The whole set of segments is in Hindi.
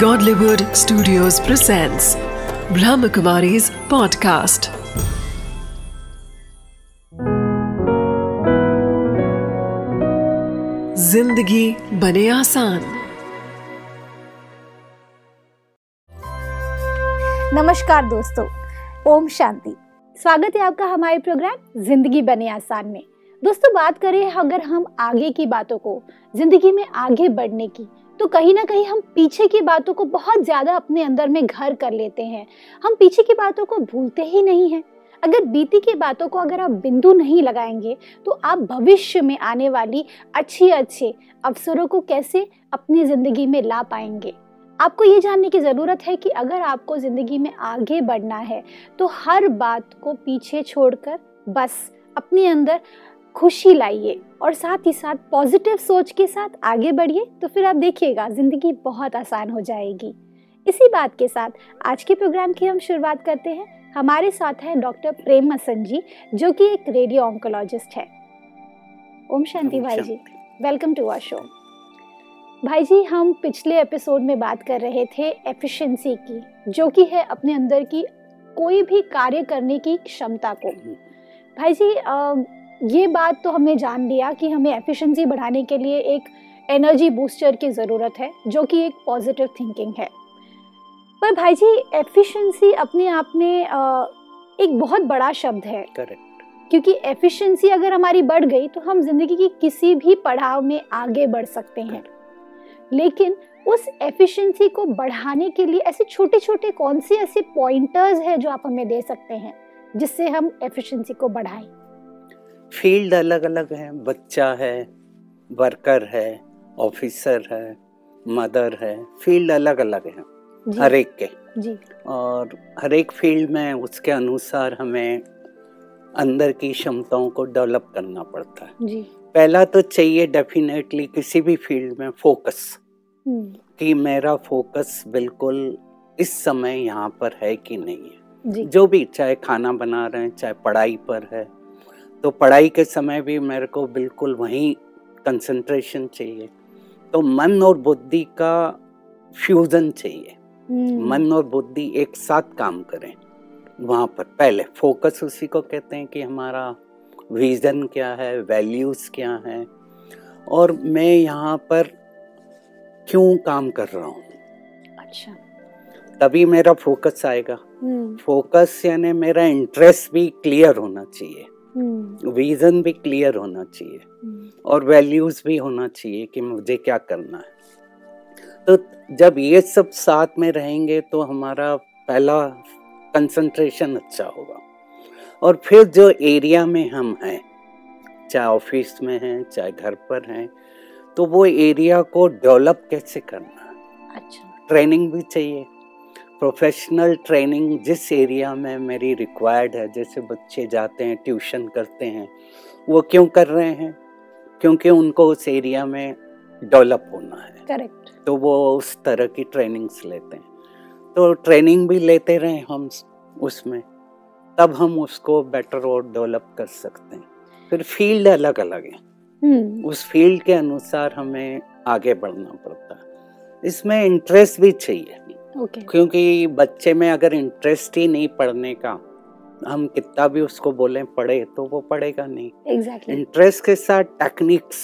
Godlywood Studios presents Brahmakumari's podcast. ज़िंदगी बने आसान। नमस्कार दोस्तों, ओम शांति। स्वागत है आपका हमारे प्रोग्राम ज़िंदगी बने आसान में। दोस्तों, बात करें अगर हम आगे की बातों को, ज़िंदगी में आगे बढ़ने की तो कहीं ना कहीं हम पीछे की बातों को बहुत ज़्यादा अपने अंदर में घर कर लेते हैं। हम पीछे की बातों को भूलते ही नहीं हैं। अगर बीती की बातों को अगर आप बिंदु नहीं लगाएँगे तो आप भविष्य में आने वाली अच्छी अच्छे अवसरों को कैसे अपनी ज़िंदगी में ला पाएँगे? आपको ये जानने की ज़रूरत है कि अगर आपको ज़िंदगी में आगे बढ़ना है तो हर बात को पीछे छोड़कर बस अपने अंदर खुशी लाइए और साथ ही साथ पॉजिटिव सोच के साथ आगे बढ़िए तो फिर आप देखिएगा ज़िंदगी बहुत आसान हो जाएगी। इसी बात के साथ आज के प्रोग्राम की हम शुरुआत करते हैं। हमारे साथ है डॉक्टर प्रेम मसन जी जो कि एक रेडियो ऑन्कोलॉजिस्ट है। ओम शांति भाई जी। वेलकम टू आर शो भाई जी हम पिछले एपिसोड में बात कर रहे थे एफिशिएंसी की जो कि है अपने अंदर की कोई भी कार्य करने की क्षमता को। हम्म। भाई जी ये बात तो हमने जान लिया कि हमें एफिशिएंसी बढ़ाने के लिए एक एनर्जी बूस्टर की ज़रूरत है जो कि एक पॉजिटिव थिंकिंग है। पर भाई जी एफिशिएंसी अपने आप में एक बहुत बड़ा शब्द है। करेक्ट क्योंकि एफिशिएंसी अगर हमारी बढ़ गई तो हम ज़िंदगी की किसी भी पड़ाव में आगे बढ़ सकते हैं। लेकिन उस एफिशिएंसी को बढ़ाने के लिए ऐसे छोटे छोटे कौन से ऐसे पॉइंटर्स हैं जो आप हमें दे सकते हैं जिससे हम एफिशिएंसी को बढ़ाएँ? फ़ील्ड अलग अलग है। बच्चा है वर्कर है ऑफिसर है मदर है फ़ील्ड अलग अलग है हर एक के। जी। और हर एक फ़ील्ड में उसके अनुसार हमें अंदर की क्षमताओं को डेवलप करना पड़ता है। जी। पहला तो चाहिए डेफिनेटली किसी भी फ़ील्ड में फोकस। हम्म। कि मेरा फोकस बिल्कुल इस समय यहाँ पर है कि नहीं है। जी। जो भी चाहे खाना बना रहे हैं चाहे पढ़ाई पर है तो पढ़ाई के समय भी मेरे को बिल्कुल वहीं कंसंट्रेशन चाहिए। तो मन और बुद्धि का फ्यूजन चाहिए। हम्म। मन और बुद्धि एक साथ काम करें। वहाँ पर पहले फोकस उसी को कहते हैं कि हमारा विजन क्या है वैल्यूज़ क्या है। और मैं यहाँ पर क्यों काम कर रहा हूँ? अच्छा। तभी मेरा फोकस आएगा। हम्म। फोकस यानी मेरा इंटरेस्ट भी क्लियर होना चाहिए। विजन हम्म। भी क्लियर होना चाहिए। हम्म। और वैल्यूज़ भी होना चाहिए कि मुझे क्या करना है। तो जब ये सब साथ में रहेंगे तो हमारा पहला कंसंट्रेशन अच्छा होगा। और फिर जो एरिया में हम हैं चाहे ऑफ़िस में हैं चाहे घर पर हैं तो वो एरिया को डेवलप कैसे करना अच्छा। ट्रेनिंग भी चाहिए। प्रोफेशनल ट्रेनिंग जिस एरिया में मेरी रिक्वायर्ड है जैसे बच्चे जाते हैं ट्यूशन करते हैं वो क्यों कर रहे हैं? क्योंकि उनको उस एरिया में डेवलप होना है। करेक्ट तो वो उस तरह की ट्रेनिंग्स लेते हैं। तो ट्रेनिंग भी लेते रहे हम उसमें। तब हम उसको बेटर और डेवलप कर सकते हैं। फिर फ़ील्ड अलग अलग है। हम्म। उस फ़ील्ड के अनुसार हमें आगे बढ़ना पड़ता है। इसमें इंटरेस्ट भी चाहिए। Okay. क्योंकि बच्चे में अगर इंटरेस्ट ही नहीं पढ़ने का हम कितना भी उसको बोले पढ़े तो वो पढ़ेगा नहीं exactly. इंटरेस्ट के साथ टेक्निक्स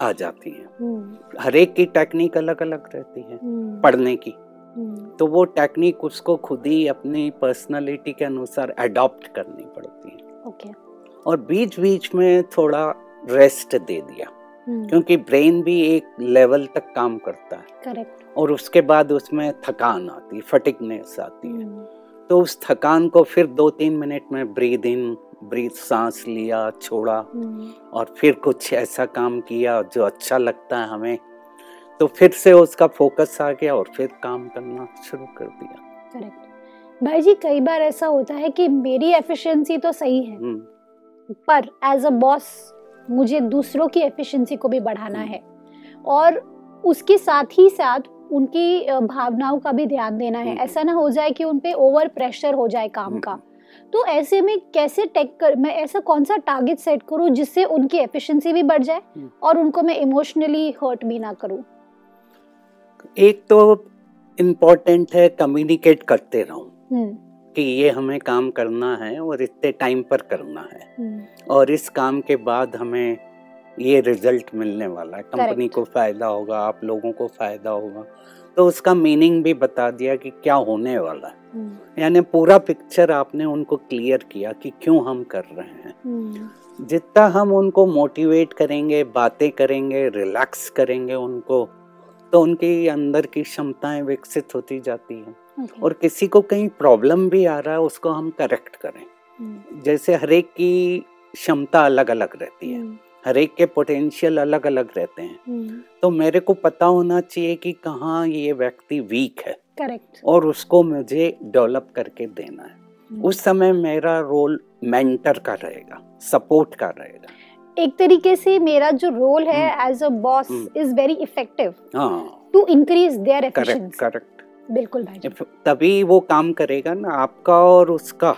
आ जाती हैं hmm. हर एक की टेक्निक अलग अलग रहती है hmm. पढ़ने की hmm. तो वो टेक्निक उसको खुद ही अपनी पर्सनालिटी के अनुसार अडॉप्ट करनी पड़ती है okay. और बीच बीच में थोड़ा रेस्ट दे दिया. क्योंकि ब्रेन भी एक लेवल तक काम करता है करेक्ट और उसके बाद उसमें थकान आती है फटिकनेस आती है हम्म। तो उस थकान को फिर दो तीन मिनट में ब्रीद इन ब्रीथ सांस लिया छोड़ा हम्म। और फिर कुछ ऐसा काम किया जो अच्छा लगता है हमें तो फिर से उसका फोकस आ गया और फिर काम करना शुरू कर दिया करेक्ट भाई जी कई बार ऐसा होता है कि मेरी एफिशिएंसी तो सही है हम्म। पर एज अ बॉस मुझे दूसरों की एफिशिएंसी को भी बढ़ाना। है और उसके साथ ही साथ उनकी भावनाओं का भी ध्यान देना है। ऐसा ना हो जाए कि उन पे ओवर प्रेशर हो जाए काम। का। तो ऐसे में कैसे टेक कर मैं ऐसा कौन सा टारगेट सेट करूँ जिससे उनकी एफिशिएंसी भी बढ़ जाए हम्म। और उनको मैं इमोशनली हर्ट भी ना करूँ? एक तो इम्पोर्टेंट है कम्युनिकेट करते रहो। हम्म। कि ये हमें काम करना है और इतने टाइम पर करना है। हम्म। और इस काम के बाद हमें ये रिज़ल्ट मिलने वाला है। कंपनी को फ़ायदा होगा आप लोगों को फ़ायदा होगा। तो उसका मीनिंग भी बता दिया कि क्या होने वाला है। हम्म। यानी पूरा पिक्चर आपने उनको क्लियर किया कि क्यों हम कर रहे हैं। हम्म। जितना हम उनको मोटिवेट करेंगे बातें करेंगे रिलैक्स करेंगे उनको तो उनकी अंदर की क्षमताएँ विकसित होती जाती हैं। Okay. और किसी को कहीं प्रॉब्लम भी आ रहा है उसको हम करेक्ट करें। हम्म, जैसे हरेक की क्षमता अलग अलग रहती है। हम्म, हरेक के पोटेंशियल अलग अलग रहते हैं। हम्म, तो मेरे को पता होना चाहिए कि कहाँ ये व्यक्ति वीक है। करेक्ट और उसको मुझे डेवलप करके देना है। हम्म। उस समय मेरा रोल मेंटर का रहेगा सपोर्ट का रहेगा। एक तरीके से मेरा जो रोल है as a boss. Is very effective to increase their correct efficiency correct बिल्कुल भाई तभी वो काम करेगा ना आपका और उसका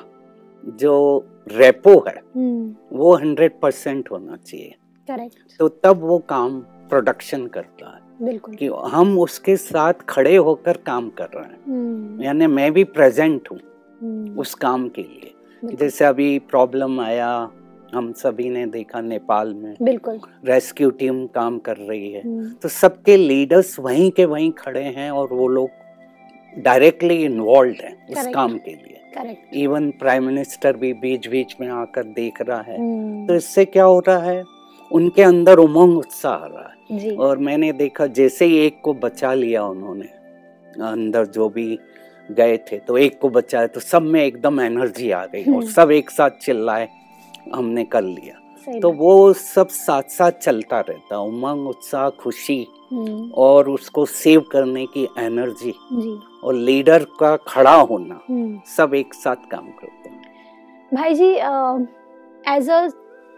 जो रेपो है। हम्म वो हंड्रेड परसेंट होना चाहिए। करेक्ट तो तब वो काम प्रोडक्शन करता है। बिल्कुल। कि हम उसके साथ खड़े होकर काम कर रहे हैं। हम्म यानी मैं भी प्रेजेंट हूँ हम्म, उस काम के लिए। जैसे अभी प्रॉब्लम आया हम सभी ने देखा नेपाल में। बिल्कुल। रेस्क्यू टीम काम कर रही है। तो सबके लीडर्स वहीं के वहीं खड़े हैं और वो लोग डायरेक्टली इन्वॉल्व हैं उस काम के लिए। करेक्ट इवन प्राइम मिनिस्टर भी बीच बीच में आकर देख रहा है। hmm. तो इससे क्या हो रहा है? उनके अंदर उमंग उत्साह आ रहा है। जी। और मैंने देखा जैसे ही एक को बचा लिया उन्होंने अंदर जो भी गए थे तो एक को बचाया तो सब में एकदम एनर्जी आ गई और हम्म। सब एक साथ चिल्लाए हमने कर लिया। तो वो सब साथ साथ चलता रहता उमंग उत्साह खुशी हम्म, और उसको सेव करने की एनर्जी और लीडर का खड़ा होना हम्म। सब एक साथ काम करते हैं। भाई जी एज अ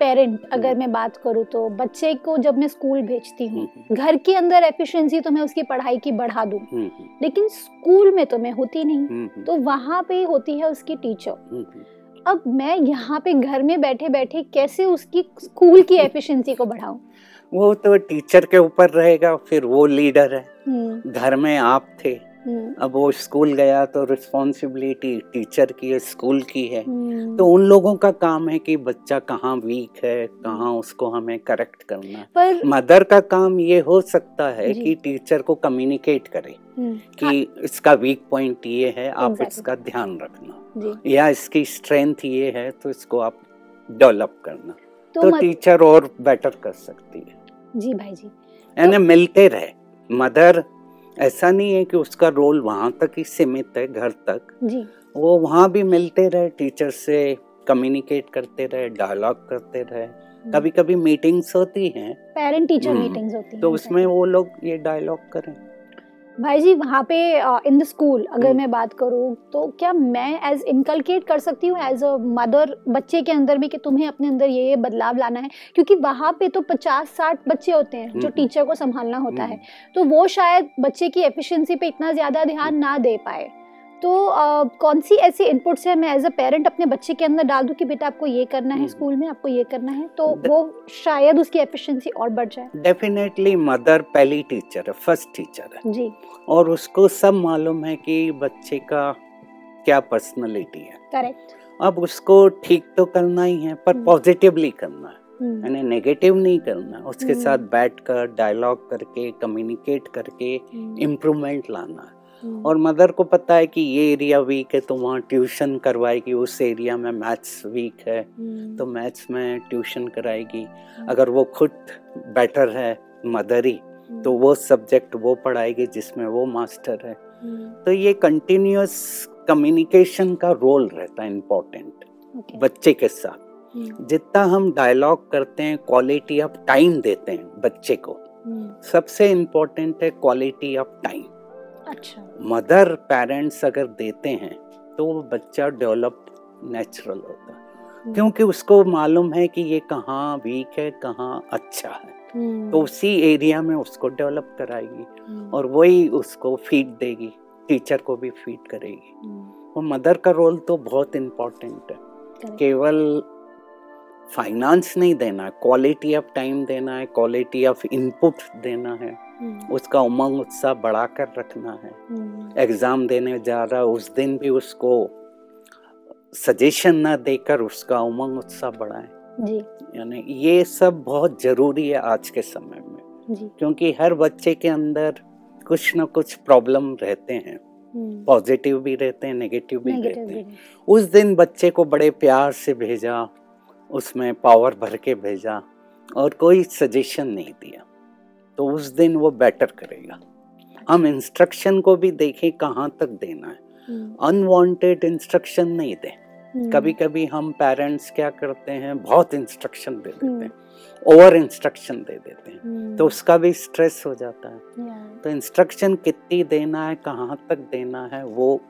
पेरेंट अगर मैं बात करूँ तो बच्चे को जब मैं स्कूल भेजती हूँ हम्म, घर के अंदर एफिशिएंसी तो मैं उसकी पढ़ाई की बढ़ा दूँ हम्म, हम्म, लेकिन स्कूल में तो मैं होती नहीं। हम्म, हम्म, तो वहाँ पे होती है उसकी टीचर हम्म, हम्म। अब मैं यहाँ पे घर में बैठे बैठे कैसे उसकी स्कूल की एफिशिएंसी को बढ़ाऊं? वो तो टीचर के ऊपर रहेगा फिर वो लीडर है। हम्म, घर में आप थे अब वो स्कूल गया तो रिस्पॉन्सिबिलिटी टीचर की है स्कूल की है। हम्म। तो उन लोगों का काम है कि बच्चा कहाँ वीक है कहाँ उसको हमें करेक्ट करना पर मदर का काम ये हो सकता है। कि टीचर को कम्युनिकेट करे हम्म, कि इसका वीक पॉइंट ये है आप Exactly. इसका ध्यान रखना। या इसकी स्ट्रेंथ ये है तो इसको आप डेवलप करना। तो, तो मत, टीचर और बेटर कर सकती है। जी भाई जी। यानी मिलते रहे। मदर ऐसा नहीं है कि उसका रोल वहाँ तक ही सीमित है घर तक। जी। वो वहाँ भी मिलते रहे टीचर से कम्युनिकेट करते रहे डायलॉग करते रहे। कभी कभी मीटिंग्स होती हैं। पेरेंट टीचर मीटिंग्स होती हैं तो उसमें वो लोग ये डायलॉग करें। भाई जी वहाँ पे इन द स्कूल अगर हम्म। मैं बात करूँ तो क्या मैं एज इनकलकेट कर सकती हूँ एज अ मदर बच्चे के अंदर में कि तुम्हें अपने अंदर ये ये बदलाव लाना है? क्योंकि वहाँ पे तो पचास साठ बच्चे होते हैं जो हम्म। टीचर को संभालना होता है। हम्म, तो वो शायद बच्चे की एफिशिएंसी पे इतना ज़्यादा ध्यान ना दे पाए। तो अ, कौन सी ऐसी इनपुट्स है मैं एज अ पेरेंट अपने बच्चे के अंदर डाल दूँ कि बेटा आपको ये करना है हम्म। स्कूल में आपको ये करना है तो द- वो शायद उसकी एफिशिएंसी और बढ़ जाए। डेफिनेटली मदर पहली टीचर है फ़र्स्ट टीचर है। जी। और उसको सब मालूम है कि बच्चे का क्या पर्सनालिटी है। करेक्ट अब उसको ठीक तो करना ही है पर हम्म। पॉजिटिवली करना है। हम्म। यानी नेगेटिव नहीं करना उसके हम्म। साथ बैठकर डायलॉग करके कम्युनिकेट करके हम्म, इम्प्रूवमेंट लाना। है हम्म, और मदर को पता है कि ये एरिया वीक है तो वहाँ ट्यूशन करवाएगी उस एरिया में मैथ्स वीक है हम्म, तो मैथ्स में ट्यूशन कराएगी। अगर वो खुद बेटर है मदर ही तो वो सब्जेक्ट वो पढ़ाएगी जिसमें वो मास्टर है। तो ये कंटिन्यूस कम्युनिकेशन का रोल रहता है इम्पोर्टेंट बच्चे के साथ। जितना हम डायलॉग करते हैं क्वालिटी ऑफ़ टाइम देते हैं बच्चे को। सबसे इम्पोर्टेंट है क्वालिटी ऑफ़ टाइम अच्छा। मदर पेरेंट्स अगर देते हैं तो वो बच्चा डेवलप नेचुरल होता है। हम्म, क्योंकि उसको मालूम है कि ये कहाँ वीक है कहाँ अच्छा है। हम्म, तो उसी एरिया में उसको डेवलप कराएगी हम्म, और वही उसको फ़ीड देगी टीचर को भी फ़ीड करेगी। वो मदर का रोल तो बहुत इम्पोर्टेंट है। केवल फाइनेंस नहीं देना है क्वालिटी ऑफ़ टाइम देना है क्वालिटी ऑफ़ इनपुट देना है। उसका उमंग उत्साह बढ़ा कर रखना है। हम्म, एग्ज़ाम देने जा रहा उस दिन भी उसको सजेशन ना देकर उसका उमंग उत्साह बढ़ाएँ। जी। यानी ये सब बहुत ज़रूरी है आज के समय में। जी। क्योंकि हर बच्चे के अंदर कुछ ना कुछ प्रॉब्लम रहते हैं। हम्म, पॉजिटिव भी रहते हैं नेगेटिव भी negative रहते भी हैं। उस दिन बच्चे को बड़े प्यार से भेजा उसमें पावर भर के भेजा और कोई सजेशन नहीं दिया। तो उस दिन वो बेटर करेगा। हम इंस्ट्रक्शन को भी देखें कहाँ तक देना है। हम्म, अनवांटेड इंस्ट्रक्शन नहीं दें। हम्म, कभी कभी हम पेरेंट्स क्या करते हैं बहुत इंस्ट्रक्शन दे देते हम्म। हैं ओवर इंस्ट्रक्शन दे देते हैं। हम्म, तो उसका भी स्ट्रेस हो जाता है। तो इंस्ट्रक्शन कितनी देना है कहाँ तक देना है वो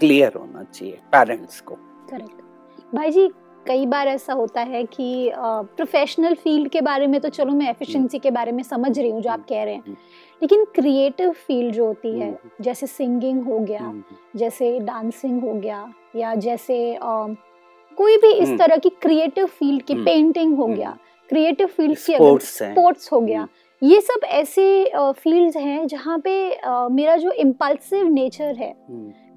क्लियर होना चाहिए पेरेंट्स को। करेक्ट भाई जी कई बार ऐसा होता है कि प्रोफेशनल फ़ील्ड के बारे में तो चलो मैं एफिशिएंसी के बारे में समझ रही हूँ जो आप कह रहे हैं। लेकिन क्रिएटिव फ़ील्ड जो होती है हम्म। जैसे सिंगिंग हो गया हम्म, जैसे डांसिंग हो गया या जैसे कोई भी इस हम्म। तरह की क्रिएटिव फ़ील्ड की। पेंटिंग हो। गया क्रिएटिव फ़ील्ड की अगर स्पोर्ट्स हो गया ये सब ऐसे फील्ड्स हैं जहाँ पे मेरा जो इम्पल्सिव नेचर है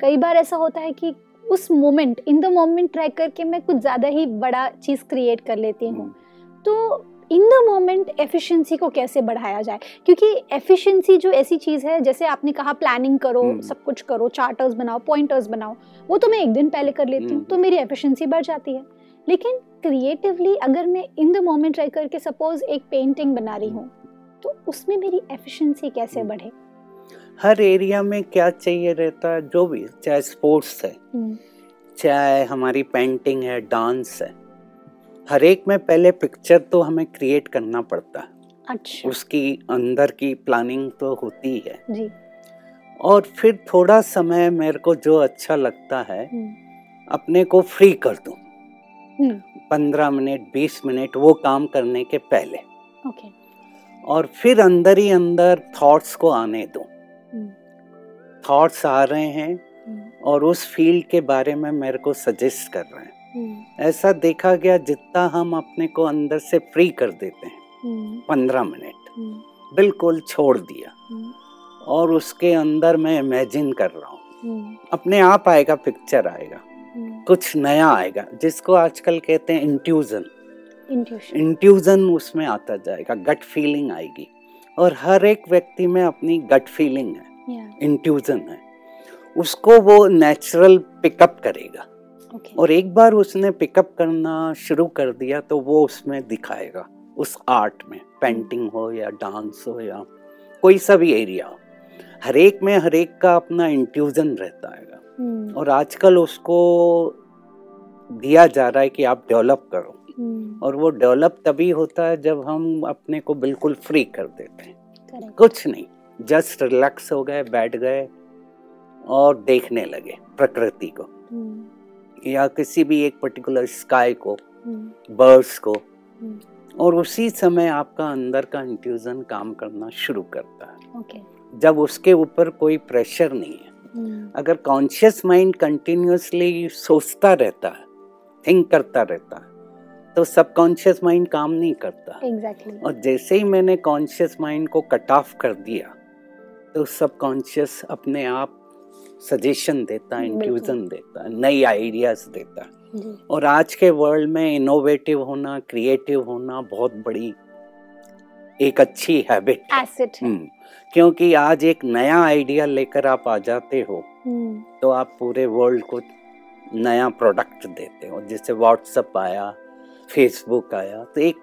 कई बार ऐसा होता है कि उस moment in the moment track करके मैं कुछ ज़्यादा ही बड़ा चीज़ क्रिएट कर लेती हूँ हम्म, तो इन द मोमेंट एफिशिएंसी को कैसे बढ़ाया जाए क्योंकि एफिशिएंसी जो ऐसी चीज़ है जैसे आपने कहा प्लानिंग करो हम्म। सब कुछ करो चार्टर्स बनाओ पॉइंटर्स बनाओ वो तो मैं एक दिन पहले कर लेती हूँ हम्म। तो मेरी एफिशिएंसी बढ़ जाती है लेकिन क्रिएटिवली अगर मैं इन द मोमेंट रह करके सपोज़ एक पेंटिंग बना रही हूँ तो उसमें मेरी एफिशिएंसी कैसे। बढ़े हर एरिया में क्या चाहिए रहता है जो भी चाहे स्पोर्ट्स है हम्म, चाहे हमारी पेंटिंग है डांस है हर एक में पहले पिक्चर तो हमें क्रिएट करना पड़ता है। अच्छा। उसकी अंदर की प्लानिंग तो होती है जी। और फिर थोड़ा समय मेरे को जो अच्छा लगता है हम्म, अपने को फ्री कर दूँ। हम्म, पंद्रह मिनट बीस मिनट वो काम करने के पहले। ओके और फिर अंदर ही अंदर थॉट्स को आने दूँ। थॉट्स आ रहे हैं हम्म, और उस फ़ील्ड के बारे में मेरे को सजेस्ट कर रहे हैं। हम्म, ऐसा देखा गया जितना हम अपने को अंदर से फ्री कर देते हैं। हम्म, पंद्रह मिनट। हम्म, बिल्कुल छोड़ दिया। हम्म, और उसके अंदर मैं इमेजिन कर रहा हूँ। हम्म, अपने आप आएगा पिक्चर आएगा। हम्म, कुछ नया आएगा जिसको आजकल कहते हैं इंट्यूजन इंट्यूजन उसमें आता जाएगा गट फीलिंग आएगी। और हर एक व्यक्ति में अपनी गट फीलिंग है yeah, इंट्यूजन है। उसको वो नेचुरल पिकअप करेगा। Okay, और एक बार उसने पिकअप करना शुरू कर दिया तो वो उसमें दिखाएगा उस आर्ट में पेंटिंग हो या डांस हो या कोई सा भी एरिया हो। हर एक में हर एक का अपना इंट्यूजन रहता है। हम्म, और आजकल उसको दिया जा रहा है कि आप डेवलप करो। और वो डेवलप तभी होता है जब हम अपने को बिल्कुल फ्री कर देते हैं। कुछ नहीं जस्ट रिलैक्स हो गए बैठ गए और देखने लगे प्रकृति को। हम्म, या किसी भी एक पर्टिकुलर स्काई को हम्म, बर्ड्स को। हम्म, और उसी समय आपका अंदर का इंट्यूजन काम करना शुरू करता है। Okay, जब उसके ऊपर कोई प्रेशर नहीं है। हम्म, अगर कॉन्शियस माइंड कंटिन्यूसली सोचता रहता है थिंक करता रहता है तो सबकॉन्शियस माइंड काम नहीं करता। Exactly, और जैसे ही मैंने कॉन्शियस माइंड को कट ऑफ़ कर दिया तो सबकॉन्शियस अपने आप सजेशन देता है इंट्यूजन देता है नई आइडियाज़ देता। है और आज के वर्ल्ड में इनोवेटिव होना क्रिएटिव होना बहुत बड़ी एक अच्छी हैबिट है। है, हम्म, क्योंकि आज एक नया आइडिया लेकर आप आ जाते हो हम्म, तो आप पूरे वर्ल्ड को नया प्रोडक्ट देते हो। जैसे व्हाट्सएप आया फेसबुक आया तो एक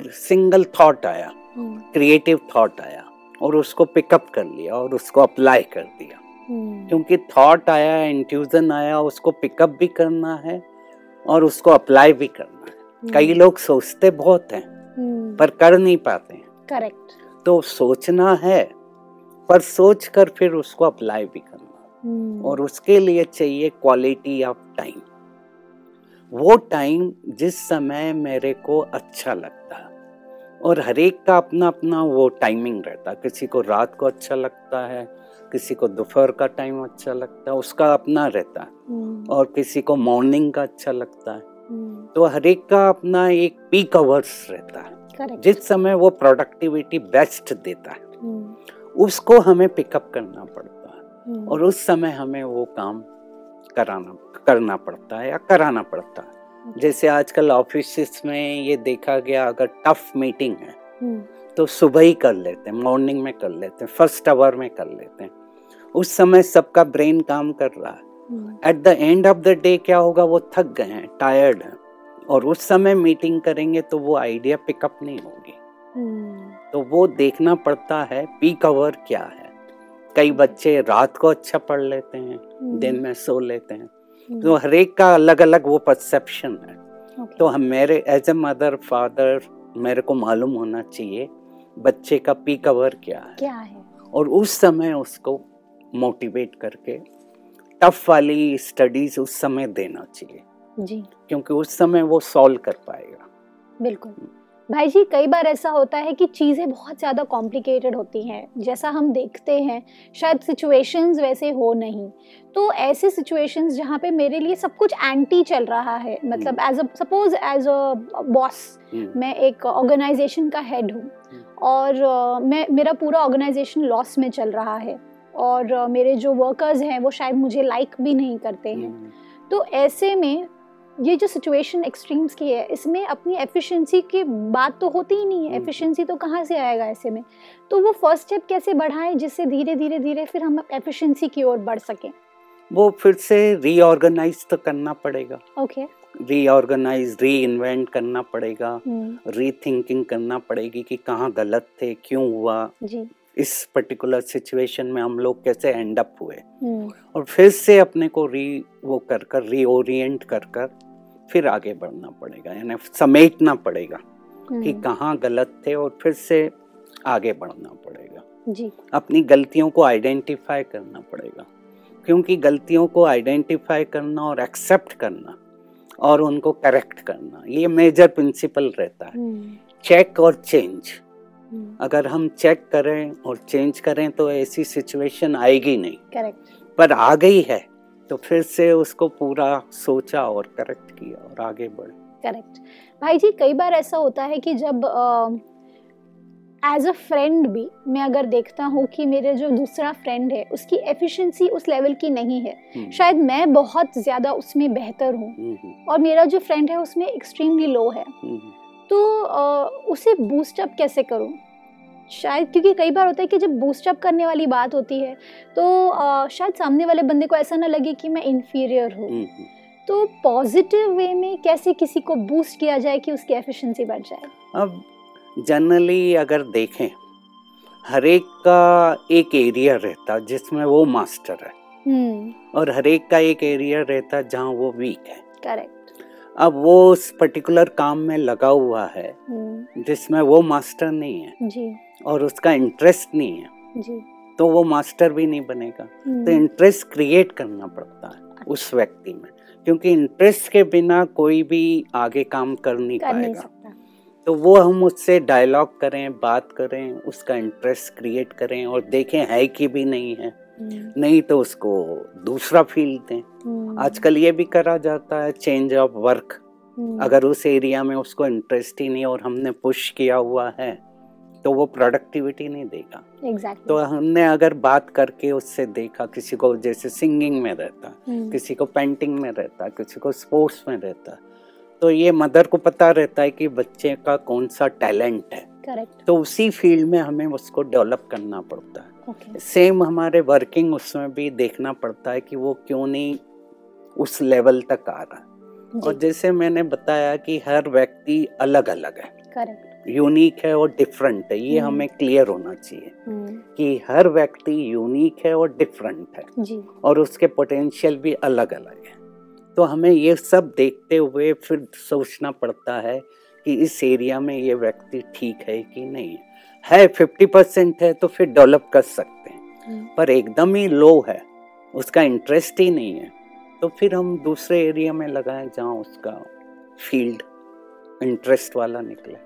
सिंगल थॉट आया हम्म, क्रिएटिव थॉट आया और उसको पिकअप कर लिया और उसको अप्लाई कर दिया। हम्म, क्योंकि थॉट आया इंट्यूजन आया उसको पिकअप भी करना है और उसको अप्लाई भी करना है। कई लोग सोचते बहुत हैं हम्म, पर कर नहीं पाते हैं। correct, तो सोचना है पर सोच कर फिर उसको अप्लाई भी करना। हम्म, और उसके लिए चाहिए क्वालिटी ऑफ़ टाइम। वो टाइम जिस समय मेरे को अच्छा लगता है और हर एक का अपना अपना वो टाइमिंग रहता। है किसी को रात को अच्छा लगता है किसी को दोपहर का टाइम अच्छा लगता है उसका अपना रहता। है हम्म, और किसी को मॉर्निंग का अच्छा लगता है। हम्म, तो हर एक का अपना एक पीक आवर्स रहता है। Correct, जिस समय वो प्रोडक्टिविटी बेस्ट देता है। हम्म, उसको हमें पिकअप करना पड़ता है। और उस समय हमें वो काम कराना करना पड़ता है या कराना पड़ता है। जैसे आजकल ऑफ़िस में ये देखा गया अगर टफ मीटिंग है हम्म, तो सुबह ही कर लेते हैं मॉर्निंग में कर लेते हैं फ़र्स्ट आवर में कर लेते हैं। उस समय सबका ब्रेन काम कर रहा है। At the end of the day क्या होगा वो थक गए हैं टायर्ड हैं। और उस समय मीटिंग करेंगे तो वो आइडिया पिकअप नहीं होगी। हम्म, तो वो देखना पड़ता है पीक आवर क्या है। कई बच्चे रात को अच्छा पढ़ लेते हैं हम्म, दिन में सो लेते हैं। हम्म, तो हरेक का अलग अलग वो परसेप्शन है। तो हम मेरे एज ए मदर फादर मेरे को मालूम होना चाहिए बच्चे का पीक आवर क्या है। क्या है? और उस समय उसको मोटिवेट करके टफ वाली स्टडीज़ उस समय देना चाहिए। जी। क्योंकि उस समय वो सॉल्व कर पाएगा। बिल्कुल। भाई जी कई बार ऐसा होता है कि चीज़ें बहुत ज़्यादा कॉम्प्लिकेटेड होती हैं जैसा हम देखते हैं शायद सिचुएशंस वैसे हो नहीं। तो ऐसे सिचुएशंस जहाँ पे मेरे लिए सब कुछ एंटी चल रहा है मतलब as a suppose as a boss हम्म, मैं एक ऑर्गेनाइजेशन का हेड हूँ और अ, मैं मेरा पूरा ऑर्गेनाइजेशन लॉस में चल रहा है और अ, मेरे जो वर्कर्स हैं वो शायद मुझे लाइक भी नहीं करते हैं। हम्म, तो ऐसे में ये जो सिचुएशन एक्सट्रीम्स की है इसमें अपनी एफिशिएंसी की बात तो होती ही नहीं है। हम्म। एफिशिएंसी तो कहाँ से आएगा ऐसे में? तो वो फ़र्स्ट स्टेप कैसे बढ़ाएँ जिससे धीरे धीरे धीरे फिर हम एफिशिएंसी की ओर बढ़ सकें? वो फिर से रीऑर्गेनाइज तो करना पड़ेगा। ओके रीऑर्गेनाइज री इन्वेंट करना पड़ेगा। हम्म, रीथिंकिंग करना पड़ेगी कि कहाँ गलत थे क्यों हुआ। जी। इस पर्टिकुलर सिचुएशन में हम लोग कैसे एंड अप हुए। हम्म, और फिर से अपने को री वो कर कर रीओरिएंट कर कर फिर आगे बढ़ना पड़ेगा यानी समेटना पड़ेगा कि हम्म, कहाँ गलत थे और फिर से आगे बढ़ना पड़ेगा। जी। अपनी गलतियों को आइडेंटिफाई करना पड़ेगा क्योंकि गलतियों को आइडेंटिफाई करना और एक्सेप्ट करना और उनको करेक्ट करना ये मेजर प्रिंसिपल रहता है। हम्म, चेक और चेंज हम्म, अगर हम चेक करें और चेंज करें तो ऐसी सिचुएशन आएगी नहीं। करेक्ट। पर आ गई है तो फिर से उसको पूरा सोचा और करेक्ट किया और आगे बढ़े। करेक्ट। भाई जी कई बार ऐसा होता है कि जब एज अ फ्रेंड भी मैं अगर देखता हूँ कि मेरे जो दूसरा फ्रेंड है उसकी एफिशिएंसी उस लेवल की नहीं है। हम्म, शायद मैं बहुत ज़्यादा उसमें बेहतर हूँ हम्म, हम्म, और मेरा जो फ्रेंड है उसमें एक्सट्रीमली लो है। हम्म, तो उसे बूस्ट अप कैसे करूँ? शायद क्योंकि कई बार होता है कि जब बूस्टअप करने वाली बात होती है तो शायद सामने वाले बंदे को ऐसा ना लगे कि मैं इन्फीरियर हूँ। हम्म, हम्म। तो पॉजिटिव वे में कैसे किसी को बूस्ट किया जाए कि उसकी एफिशिएंसी बढ़ जाए? अब जनरली अगर देखें हर एक का एक एरिया रहता जिसमें वो मास्टर है। हम्म। और हर एक का एक एरिया रहता जहाँ वो वीक है। करेक्ट अब वो उस पर्टिकुलर काम में लगा हुआ है हम्म। जिसमें वो मास्टर नहीं है जी। और उसका इंटरेस्ट नहीं है जी। तो वो मास्टर भी नहीं बनेगा। तो हम्म, इंटरेस्ट क्रिएट करना पड़ता है उस व्यक्ति में क्योंकि इंटरेस्ट के बिना कोई भी आगे काम कर नहीं कर नहीं पाएगा। सकता। तो वो हम उससे डायलॉग करें बात करें उसका इंटरेस्ट क्रिएट करें और देखें है कि भी नहीं है। हम्म, नहीं तो उसको दूसरा फ़ील्ड दें। हम्म, आजकल ये भी करा जाता है चेंज ऑफ़ वर्क हम्म, अगर उस एरिया में उसको इंटरेस्ट ही नहीं और हमने पुश किया हुआ है तो वो प्रोडक्टिविटी नहीं देगा। एग्जैक्टली तो हमने अगर बात करके उससे देखा किसी को जैसे सिंगिंग में रहता हम्म, किसी को पेंटिंग में रहता किसी को स्पोर्ट्स में रहता तो ये मदर को पता रहता है कि बच्चे का कौन सा टैलेंट है। करेक्ट तो उसी फ़ील्ड में हमें उसको डेवलप करना पड़ता है। सेम हमारे वर्किंग उसमें भी देखना पड़ता है कि वो क्यों नहीं उस लेवल तक आ रहा है। और जैसे मैंने बताया कि हर व्यक्ति अलग अलग है। करेक्ट यूनिक है और डिफरेंट है ये हम्म। हमें क्लियर होना चाहिए कि हर व्यक्ति यूनिक है और डिफरेंट है। जी। और उसके पोटेंशियल भी अलग अलग है। तो हमें ये सब देखते हुए फिर सोचना पड़ता है कि इस एरिया में ये व्यक्ति ठीक है कि नहीं है। है फिफ्टी परसेंट है तो फिर डेवलप कर सकते हैं। हम्म, पर एकदम ही लो है उसका इंटरेस्ट ही नहीं है तो फिर हम दूसरे एरिया में लगाएँ जहाँ उसका फ़ील्ड इंटरेस्ट वाला निकले।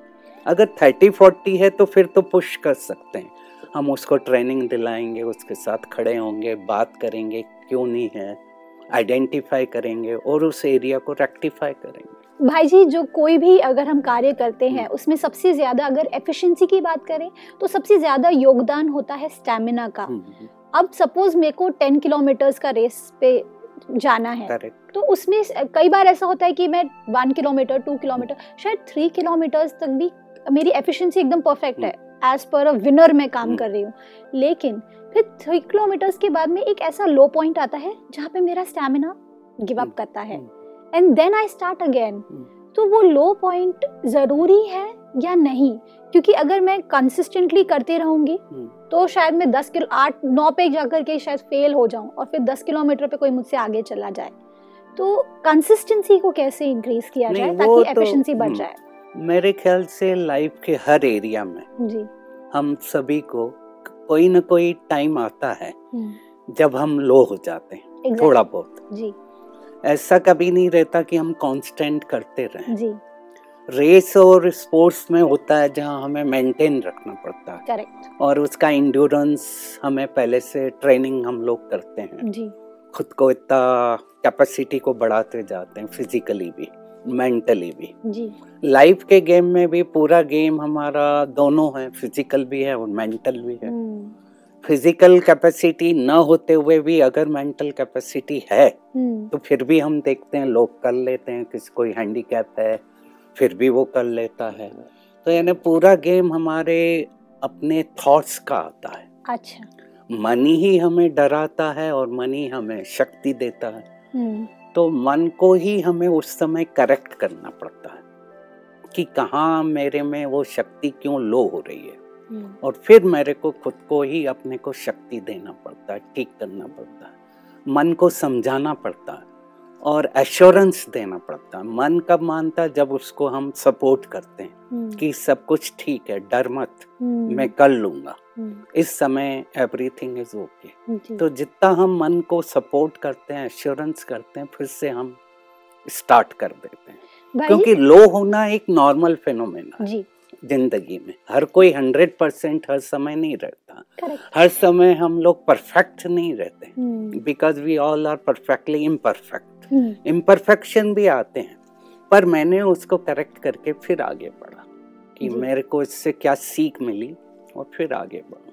अगर थर्टी फोर्टी है तो फिर तो पुश कर सकते हैं। हम उसको ट्रेनिंग दिलाएँगे उसके साथ खड़े होंगे बात करेंगे क्यों नहीं है आइडेंटिफाई करेंगे और उस एरिया को रेक्टिफाई करेंगे। भाई जी जो कोई भी अगर हम कार्य करते हैं उसमें सबसे ज़्यादा अगर एफिशिएंसी की बात करें तो सबसे ज़्यादा योगदान होता है स्टेमिना का। हम्म, अब सपोज़ मेरे को टेन किलोमीटर्स का रेस पे जाना है तो उसमें कई बार ऐसा होता है कि मैं वन किलोमीटर टू किलोमीटर शायद थ्री किलोमीटर्स तक भी मेरी एफिशिएंसी एकदम परफेक्ट है एज पर अ विनर मैं काम हम्म। कर रही हूँ। लेकिन फिर थ्री किलोमीटर्स के बाद में एक ऐसा लो पॉइंट आता है जहाँ पे मेरा स्टेमिना गिव अप हम्म, करता है। हम्म। And then I start again. तो वो लो पॉइंट ज़रूरी है या नहीं? क्योंकि अगर मैं कंसिस्टेंटली करती रहूँगी हम्म। तो शायद मैं दस किलो आठ नौ पे जाकर के शायद फेल हो जाऊँ और फिर दस किलोमीटर पे कोई मुझसे आगे चला जाए। तो कंसिस्टेंसी को कैसे इंक्रीज किया जाए ताकि तो- बढ़ हम्म। जाए? मेरे ख्याल से लाइफ के हर एरिया में जी। हम सभी को कोई ना कोई टाइम आता है हम्म, जब हम लो हो जाते हैं exactly, थोड़ा बहुत। जी। ऐसा कभी नहीं रहता कि हम कांस्टेंट करते रहें। जी। रेस और स्पोर्ट्स में होता है जहाँ हमें मेंटेन रखना पड़ता है। करेक्ट और उसका इंड्योरेंस हमें पहले से ट्रेनिंग हम लोग करते हैं। जी। खुद को इतना कैपेसिटी को बढ़ाते जाते हैं फिजिकली भी मेंटली भी। जी। लाइफ के गेम में भी पूरा गेम हमारा दोनों है फ़िज़िकल भी है और मेंटल भी है। हम्म, फ़िज़िकल कैपेसिटी न होते हुए भी अगर मेंटल कैपेसिटी है हम्म, तो फिर भी हम देखते हैं लोग कर लेते हैं किसी कोई हैंडीकैप है फिर भी वो कर लेता है। तो यानी पूरा गेम हमारे अपने थॉट्स का आता है। अच्छा। मन ही हमें डराता है और मन ही हमें शक्ति देता है। हम्म, तो मन को ही हमें उस समय करेक्ट करना पड़ता है कि कहाँ मेरे में वो शक्ति क्यों लो हो रही है। और फिर मेरे को खुद को ही अपने को शक्ति देना पड़ता है ठीक करना पड़ता है। मन को समझाना पड़ता है और एश्योरेंस देना पड़ता है। मन कब मानता है? जब उसको हम सपोर्ट करते हैं हम्म, कि सब कुछ ठीक है डर मत हम्म, मैं कर लूँगा। हम्म, इस समय एवरीथिंग इज़ ओके तो जितना हम मन को सपोर्ट करते हैं एश्योरेंस करते हैं फिर से हम स्टार्ट कर देते हैं। क्योंकि लो होना एक नॉर्मल फिनोमेना है। जी। ज़िंदगी में। हर कोई हंड्रेड परसेंट हर समय नहीं रहता। Correct. हर समय हम लोग परफेक्ट नहीं रहते। Because we all are perfectly imperfect imperfection भी आते हैं। पर मैंने उसको करेक्ट करके फिर आगे बढ़ा कि। मेरे को इससे क्या सीख मिली और फिर आगे बढ़ा।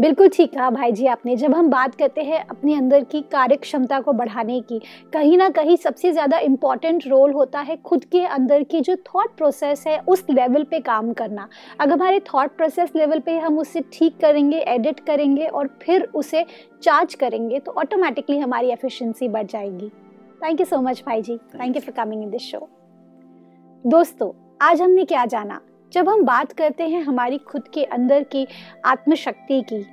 बिल्कुल ठीक कहा भाई जी आपने। जब हम बात करते हैं अपने अंदर की कार्य क्षमता को बढ़ाने की, कहीं ना कहीं सबसे ज़्यादा इंपॉर्टेंट रोल होता है खुद के अंदर की जो थॉट प्रोसेस है उस लेवल पे काम करना। अगर हमारे थॉट प्रोसेस लेवल पे हम उसे ठीक करेंगे एडिट करेंगे और फिर उसे चार्ज करेंगे तो ऑटोमेटिकली हमारी एफिशिएंसी बढ़ जाएगी। थैंक यू सो मच भाई जी। Thank you for coming in this show दोस्तों, आज हमने क्या जाना? जब हम बात करते हैं हमारी खुद के अंदर की आत्मशक्ति की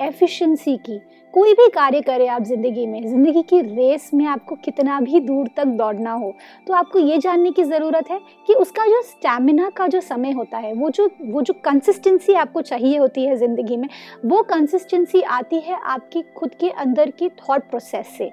एफिशिएंसी की, कोई भी कार्य करें आप ज़िंदगी में, ज़िंदगी की रेस में आपको कितना भी दूर तक दौड़ना हो तो आपको ये जानने की ज़रूरत है कि उसका जो स्टैमिना का जो समय होता है, वो जो वो जो कंसिस्टेंसी आपको चाहिए होती है ज़िंदगी में, वो कंसिस्टेंसी आती है आपकी खुद के अंदर की थॉट प्रोसेस से।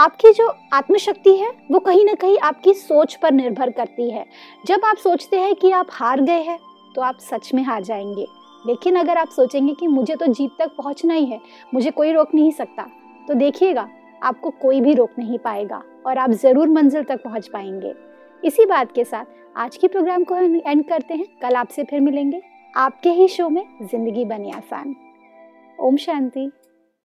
आपकी जो आत्मशक्ति है, वो कहीं ना कहीं आपकी सोच पर निर्भर करती है। जब आप सोचते हैं कि आप हार गए हैं तो आप सच में हार जाएँगे। लेकिन अगर आप सोचेंगे कि मुझे तो जीत तक पहुँचना ही है, मुझे कोई रोक नहीं सकता तो देखिएगा, आपको कोई भी रोक नहीं पाएगा और आप ज़रूर मंजिल तक पहुँच पाएँगे। इसी बात के साथ आज के प्रोग्राम को हम एंड करते हैं। कल आपसे फिर मिलेंगे। आपके ही शो में ज़िंदगी बने आसान। ओम शांति।